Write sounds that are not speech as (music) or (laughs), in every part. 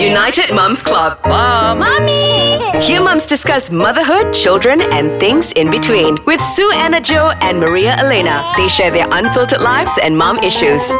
United Mums Club. Mom. Mommy! Here mums discuss motherhood, children, and things in between. With Sue Anna Joe and Maria Elena. They share their unfiltered lives and mom issues.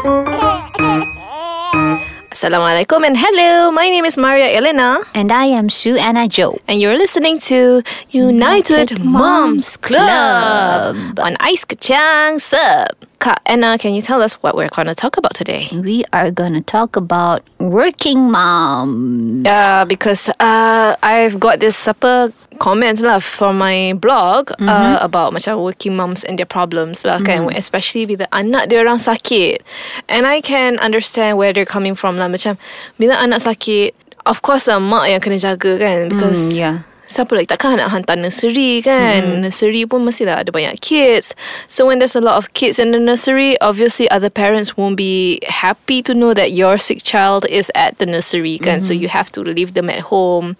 Assalamualaikum and hello. My name is Maria Elena And I am Sue Anna Joe. and you're listening to United, United Moms Moms Club, Club. on Ice Kacang Sub. Kak Anna, can you tell us what we're going to talk about today? We are going to talk about working moms. Uh, because uh, I've got this apa comment lah from my blog uh, about macam working moms and their problems lah kan especially bila anak dia orang sakit. And I can understand where they're coming from lah. Macam bila anak sakit of course lah mak yang kena jaga kan because Mm, yeah. Siapa lagi? Takkan nak hantar nursery kan? Nursery pun mestilah ada banyak kids. So when there's a lot of kids in the nursery Obviously other parents won't be happy to know that your sick child is at the nursery kan? So you have to leave them at home.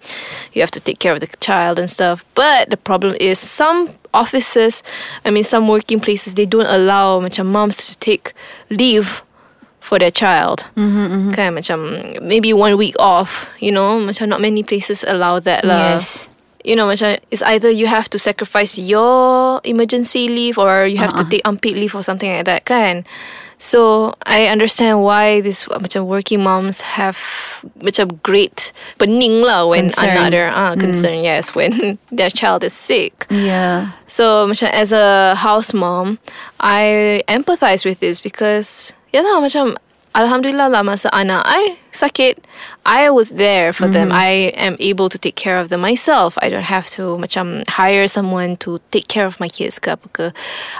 You have to take care of the child and stuff. But the problem is some offices I mean some working places They don't allow macam moms to take leave for their child. Mm-hmm, Kan? Macam maybe one week off, you know, macam not many places allow that lah. Yes. You know, macam it's either you have to sacrifice your emergency leave or you have to take unpaid leave or something like that, kan? So I understand why this macam working moms have macam great pening lah when Concern. dia ah concern yes when (laughs) their child is sick. Yeah. So macam as a house mom, I empathize with this because ya lah macam Alhamdulillah lah masa anak I sakit, I was there for them. Mm-hmm. I am able to take care of them myself. I don't have to macam hire someone to take care of my kids ke apa ke.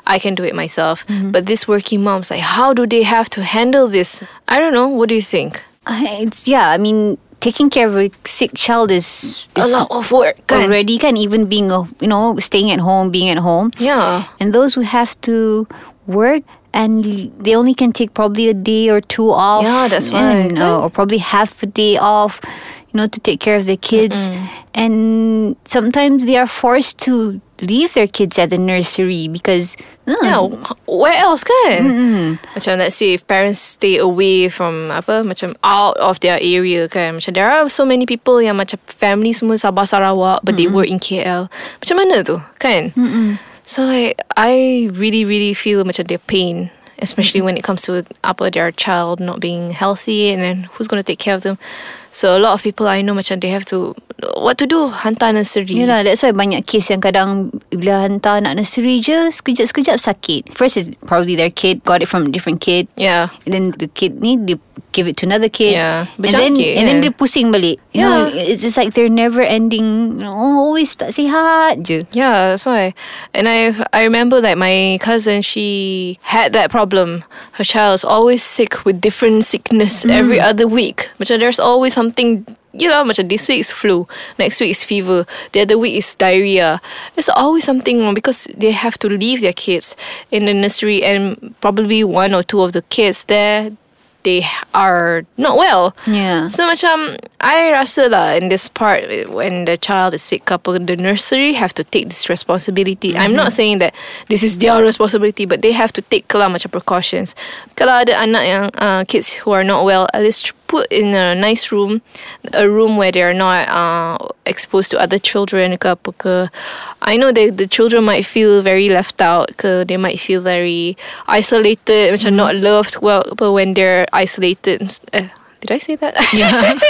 I can do it myself. Mm-hmm. But this working moms, like how do they have to handle this? I don't know. What do you think? I- It's, yeah, I mean, taking care of a sick child is, A lot of work. Kan? already can even being a, you know, staying at home, being at home. Yeah. And those who have to work and they only can take probably a day or two off. Yeah, that's and, uh, or probably half a day off, you know, to take care of their kids. And sometimes they are forced to leave their kids at the nursery because uh, Yeah, where else kan? Macam let's say if parents stay away from apa macam out of their area kan. Macam there are so many people yang macam family semua Sabah Sarawak but they work in KL. Macam mana tu kan? So like I really really feel macam their pain especially mm-hmm. when it comes to apa their child not being healthy and then who's going to take care of them. So a lot of people I know macam they have to what to do hantar nursery. Yelah that's why banyak kes yang kadang Bila hantar anak nursery je Sekejap-sekejap sakit First is probably their kid Got it from different kid Yeah. And then the kid ni They give it to another kid Yeah, And then berjangkit, And then yeah. dia pusing balik You know Yeah. It's just like They're never ending you know, Always tak sihat je Yeah, that's why. And I I remember that my cousin she had that problem. Her child is always sick with different sickness every other week. Macam there's always something you know, macam this week is flu, next week is fever, the other week is diarrhea. There's always something wrong because they have to leave their kids in the nursery and probably one or two of the kids there they are not well. Yeah. So macam I rasa lah in this part when the child is sick couple the nursery have to take this responsibility. I'm not saying that this is their responsibility but they have to take lah macam precautions. Kalau ada anak yang uh, kids who are not well at least put in a nice room, a room where they are not uh, exposed to other children ke apa ke. I know that the children might feel very left out ke they might feel very isolated which macam not loved well but when they're isolated. Eh, did I say that? Yeah.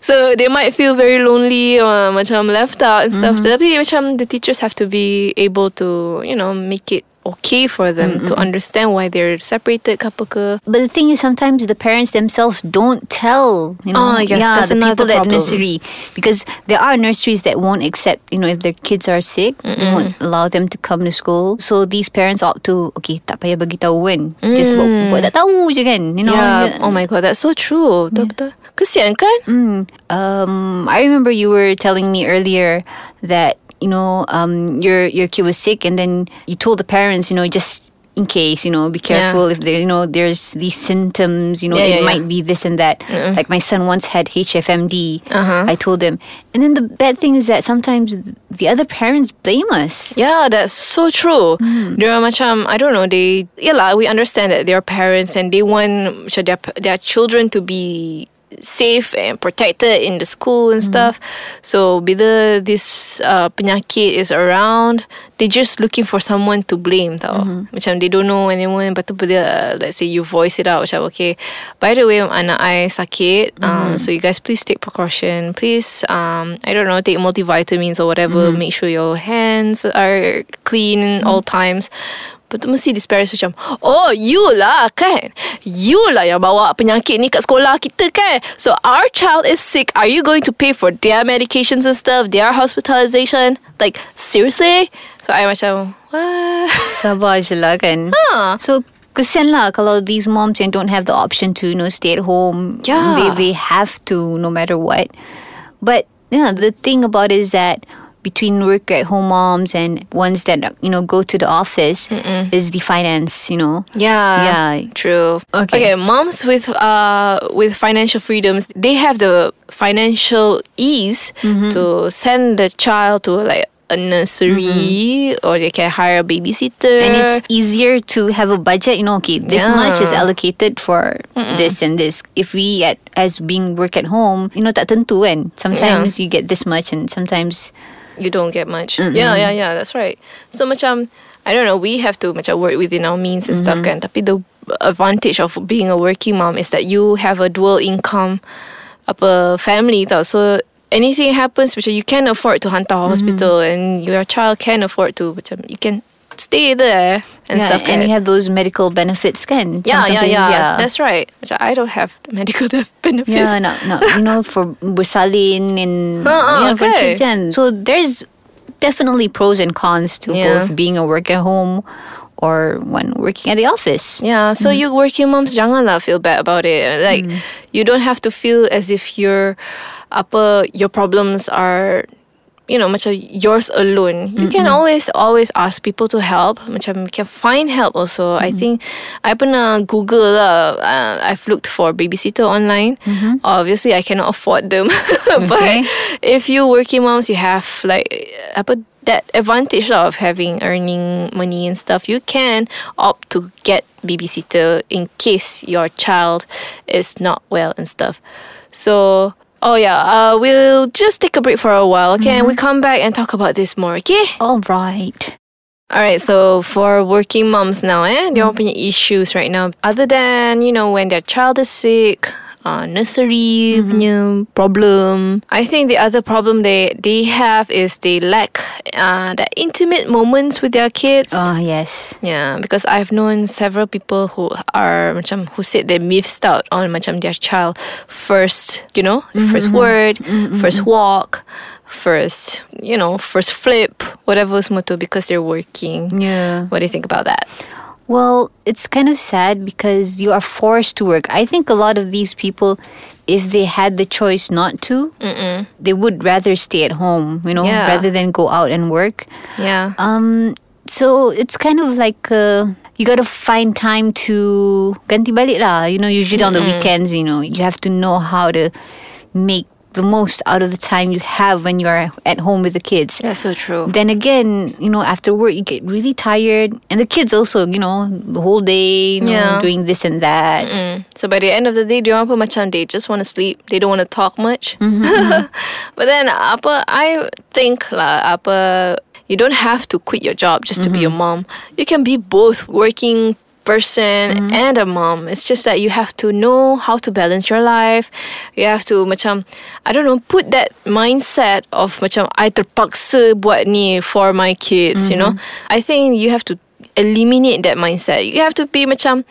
(laughs) so they might feel very lonely or macam left out and stuff. Tapi macam the teachers have to be able to, you know, make it okay for them mm, to mm, mm. understand why they're separated ke. But the thing is, sometimes the parents themselves don't tell. You know, ah, yes, yeah, that's the another people at problem. nursery because there are nurseries that won't accept. You know, if their kids are sick, they won't allow them to come to school. So these parents ought to okay, tak payah bagi tahu kan, just buat, buat tak tahu je kan. You know. yeah. Oh my god, that's so true. Betul betul. Kesian kan? Mm. Um, I remember you were telling me earlier that you know um, your your kid was sick, and then you told the parents, you know, just in case, you know, be careful if there, you know, there's these symptoms, you know, Yeah, it yeah, might be this and that. Like my son once had HFMD. Uh-huh. I told him, and then the bad thing is that sometimes the other parents blame us. Yeah, that's so true. There are macam I don't know. They yeah lah. We understand that they are parents and they want their their children to be safe and protected in the school and stuff. So bila this uh, penyakit is around, they just looking for someone to blame tau. Macam they don't know anyone. Lepas tu bila uh, let's say you voice it out macam okay, by the way anak I sakit, um, so you guys please take precaution. Please, um, I don't know, take multivitamins or whatever. Make sure your hands are clean all times. Lepas tu mesti these parents macam Oh you lah kan You lah yang bawa penyakit ni kat sekolah kita kan So our child is sick Are you going to pay for their medications and stuff Their hospitalization Like seriously So I macam What (laughs) Sabar je lah kan. Huh. So kesian lah kalau these moms yang don't have the option to you know stay at home. Yeah. They they have to no matter what. But yeah, the thing about it is that between work at home moms and ones that you know go to the office is the finance. You know. Yeah. Yeah. True. Okay. Okay. Moms with uh with financial freedoms, they have the financial ease to send the child to like a nursery or they can hire a babysitter. And it's easier to have a budget, you know, okay, this Yeah. much is allocated for this and this. If we at as being work at home, you know, tak tentu kan. Sometimes you get this much and sometimes you don't get much. Yeah, yeah, yeah. That's right. So macam I don't know. We have to macam work within our means and stuff kan. Tapi the advantage of being a working mom is that you have a dual income apa family tau. So anything happens macam you can afford to hantar hospital and your child can afford to macam you can stay there and yeah, stuff and you have those medical benefits kan. yeah, yeah, places, yeah, That's right. Macam I don't have (laughs) medical (laughs) benefits. Yeah, no, no, you know, for bersalin and (laughs) Uh-uh, you know, for okay. yeah. So there's definitely pros and cons to Yeah. both being a work at home or when working at the office. Yeah, so mm. you working moms janganlah feel bad about it. Like mm. you don't have to feel as if your apa your problems are you know much macam yours alone. You can always always ask people to help. Macam you can find help also. I think I pernah Google lah. Uh, I've looked for babysitter online. Obviously, I cannot afford them. (laughs) but Okay. if you working moms, you have like apa that advantage lah of having earning money and stuff. You can opt to get babysitter in case your child is not well and stuff. So. Oh yeah, uh, we'll just take a break for a while, okay? And we come back and talk about this more, okay? All right. Alright, so for working moms now, eh, they all punya issues right now. Other than, you know, when their child is sick, uh, nursery mm-hmm. punya problem. I think the other problem they they have is they lack uh, the intimate moments with their kids. Oh yes. Yeah, because I've known several people who are macam who said they missed out on macam their child first, you know, mm-hmm, first mm-hmm. word, first walk, first, you know, first flip, whatever tu because they're working. Yeah. What do you think about that? Well, it's kind of sad because you are forced to work. I think a lot of these people, if they had the choice not to, they would rather stay at home, you know, Yeah. rather than go out and work. Yeah. Um, so it's kind of like uh, you got to find time to ganti balik lah. You know, usually on the weekends, you know, you have to know how to make the most out of the time you have when you are at home with the kids. That's so true. Then again, you know, after work you get really tired, and the kids also, you know, the whole day, you know, doing this and that. Mm. So by the end of the day, diorang pun macam they just want to sleep. They don't want to talk much. (laughs) but then apa I think lah apa you don't have to quit your job just to be a mom. You can be both working person and a mom. It's just that you have to know how to balance your life. You have to macam I don't know put that mindset of macam I terpaksa buat ni for my kids, you know. I think you have to eliminate that mindset. You have to be macam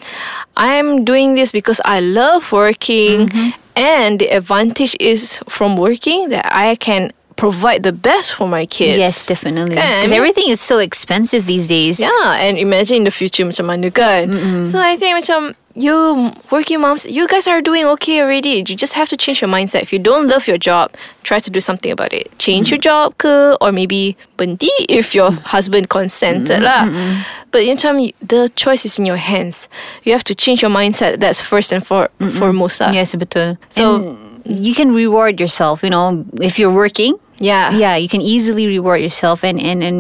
I'm doing this because I love working and the advantage is from working that I can provide the best for my kids. Yes, definitely. Because everything is so expensive these days. Yeah, and imagine in the future macam mana kan. So I think macam you working moms, you guys are doing okay already. You just have to change your mindset. If you don't love your job, try to do something about it. Change your mm. job ke or maybe berhenti if your mm. husband consented lah. But in term, the choice is in your hands. You have to change your mindset. That's first and for, foremost lah. Yes, betul. So- and you can reward yourself, you know, if you're working. Yeah. Yeah, you can easily reward yourself and and and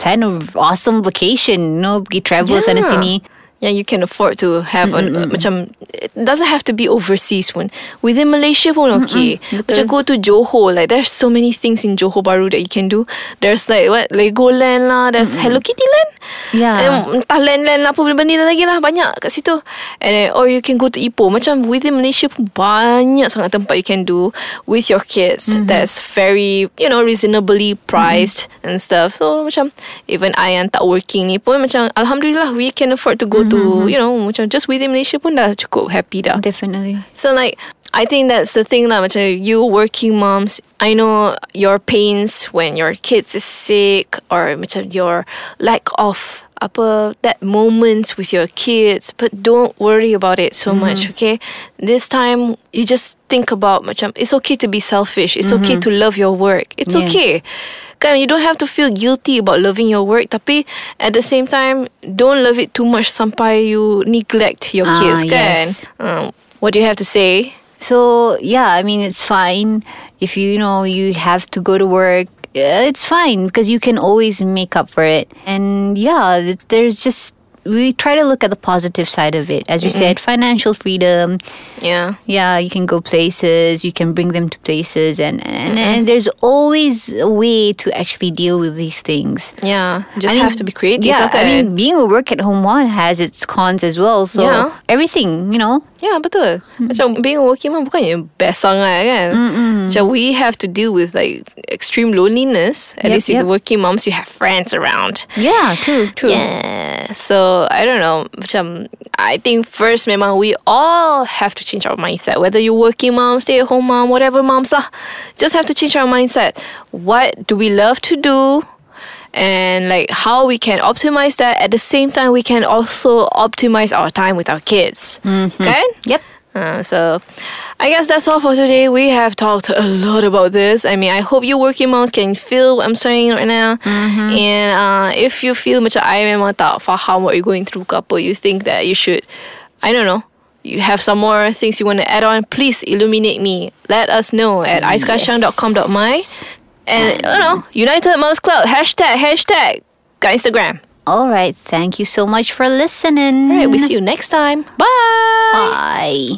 plan a awesome vacation. You know, pergi travel sana Yeah. sini. Yeah, you can afford to have a, macam it doesn't have to be overseas pun. Within Malaysia pun okay. Macam go to Johor, like there's so many things in Johor Baru that you can do. There's like what Legoland lah, there's Hello Kitty Land. (laughs) Yeah. Um, entah land-land apa benda lagi lah banyak kat situ. And then, or you can go to Ipoh. Macam within Malaysia pun banyak sangat tempat you can do with your kids. That's very you know reasonably priced and stuff. So macam even I yang tak working ni pun macam alhamdulillah we can afford to go to you know macam just within Malaysia pun dah cukup happy dah. Definitely. So like I think that's the thing macam you. Working moms I know your pains when your kids is sick or macam your lack of apa that moments with your kids but don't worry about it so much okay? This time you just think about macam it's okay to be selfish. It's okay to love your work. It's Yeah. okay. Kan you don't have to feel guilty about loving your work tapi at the same time don't love it too much sampai you neglect your Ah, kids kan? yes. um, what do you have to say So yeah, I mean it's fine if you, you know you have to go to work. uh, It's fine because you can always make up for it. And yeah, there's just we try to look at the positive side of it. As you said, financial freedom. yeah Yeah, you can go places. You can bring them to places, and and, and there's always a way to actually deal with these things. yeah just I mean, have to be creative Yeah, I mean, being a work at home one has its cons as well. So Yeah. everything, you know. Ya betul Macam being a working mom Bukannya best sangat kan Macam we have to deal with like Extreme loneliness At Yep, least with yep. working moms You have friends around Yeah, true, true. Yeah So I don't know. Macam um, I think first memang We all have to change our mindset. Whether you're working mom Stay at home mom Whatever moms lah Just have to change our mindset. What do we love to do? And like how we can optimize that. At the same time we can also optimize our time with our kids. Mm-hmm. Okay Yep. Uh, so I guess that's all for today. We have talked a lot about this. I mean, I hope you working moms can feel what I'm saying right now. And uh, if you feel macam I memang tak faham what you're going through apa, you think that you should, I don't know, you have some more things you want to add on, please illuminate me. Let us know at icekashang.com.my. And, you know, United Moms Club, hashtag, hashtag, got Instagram. All right. Thank you so much for listening. All right, we see you next time. Bye. Bye.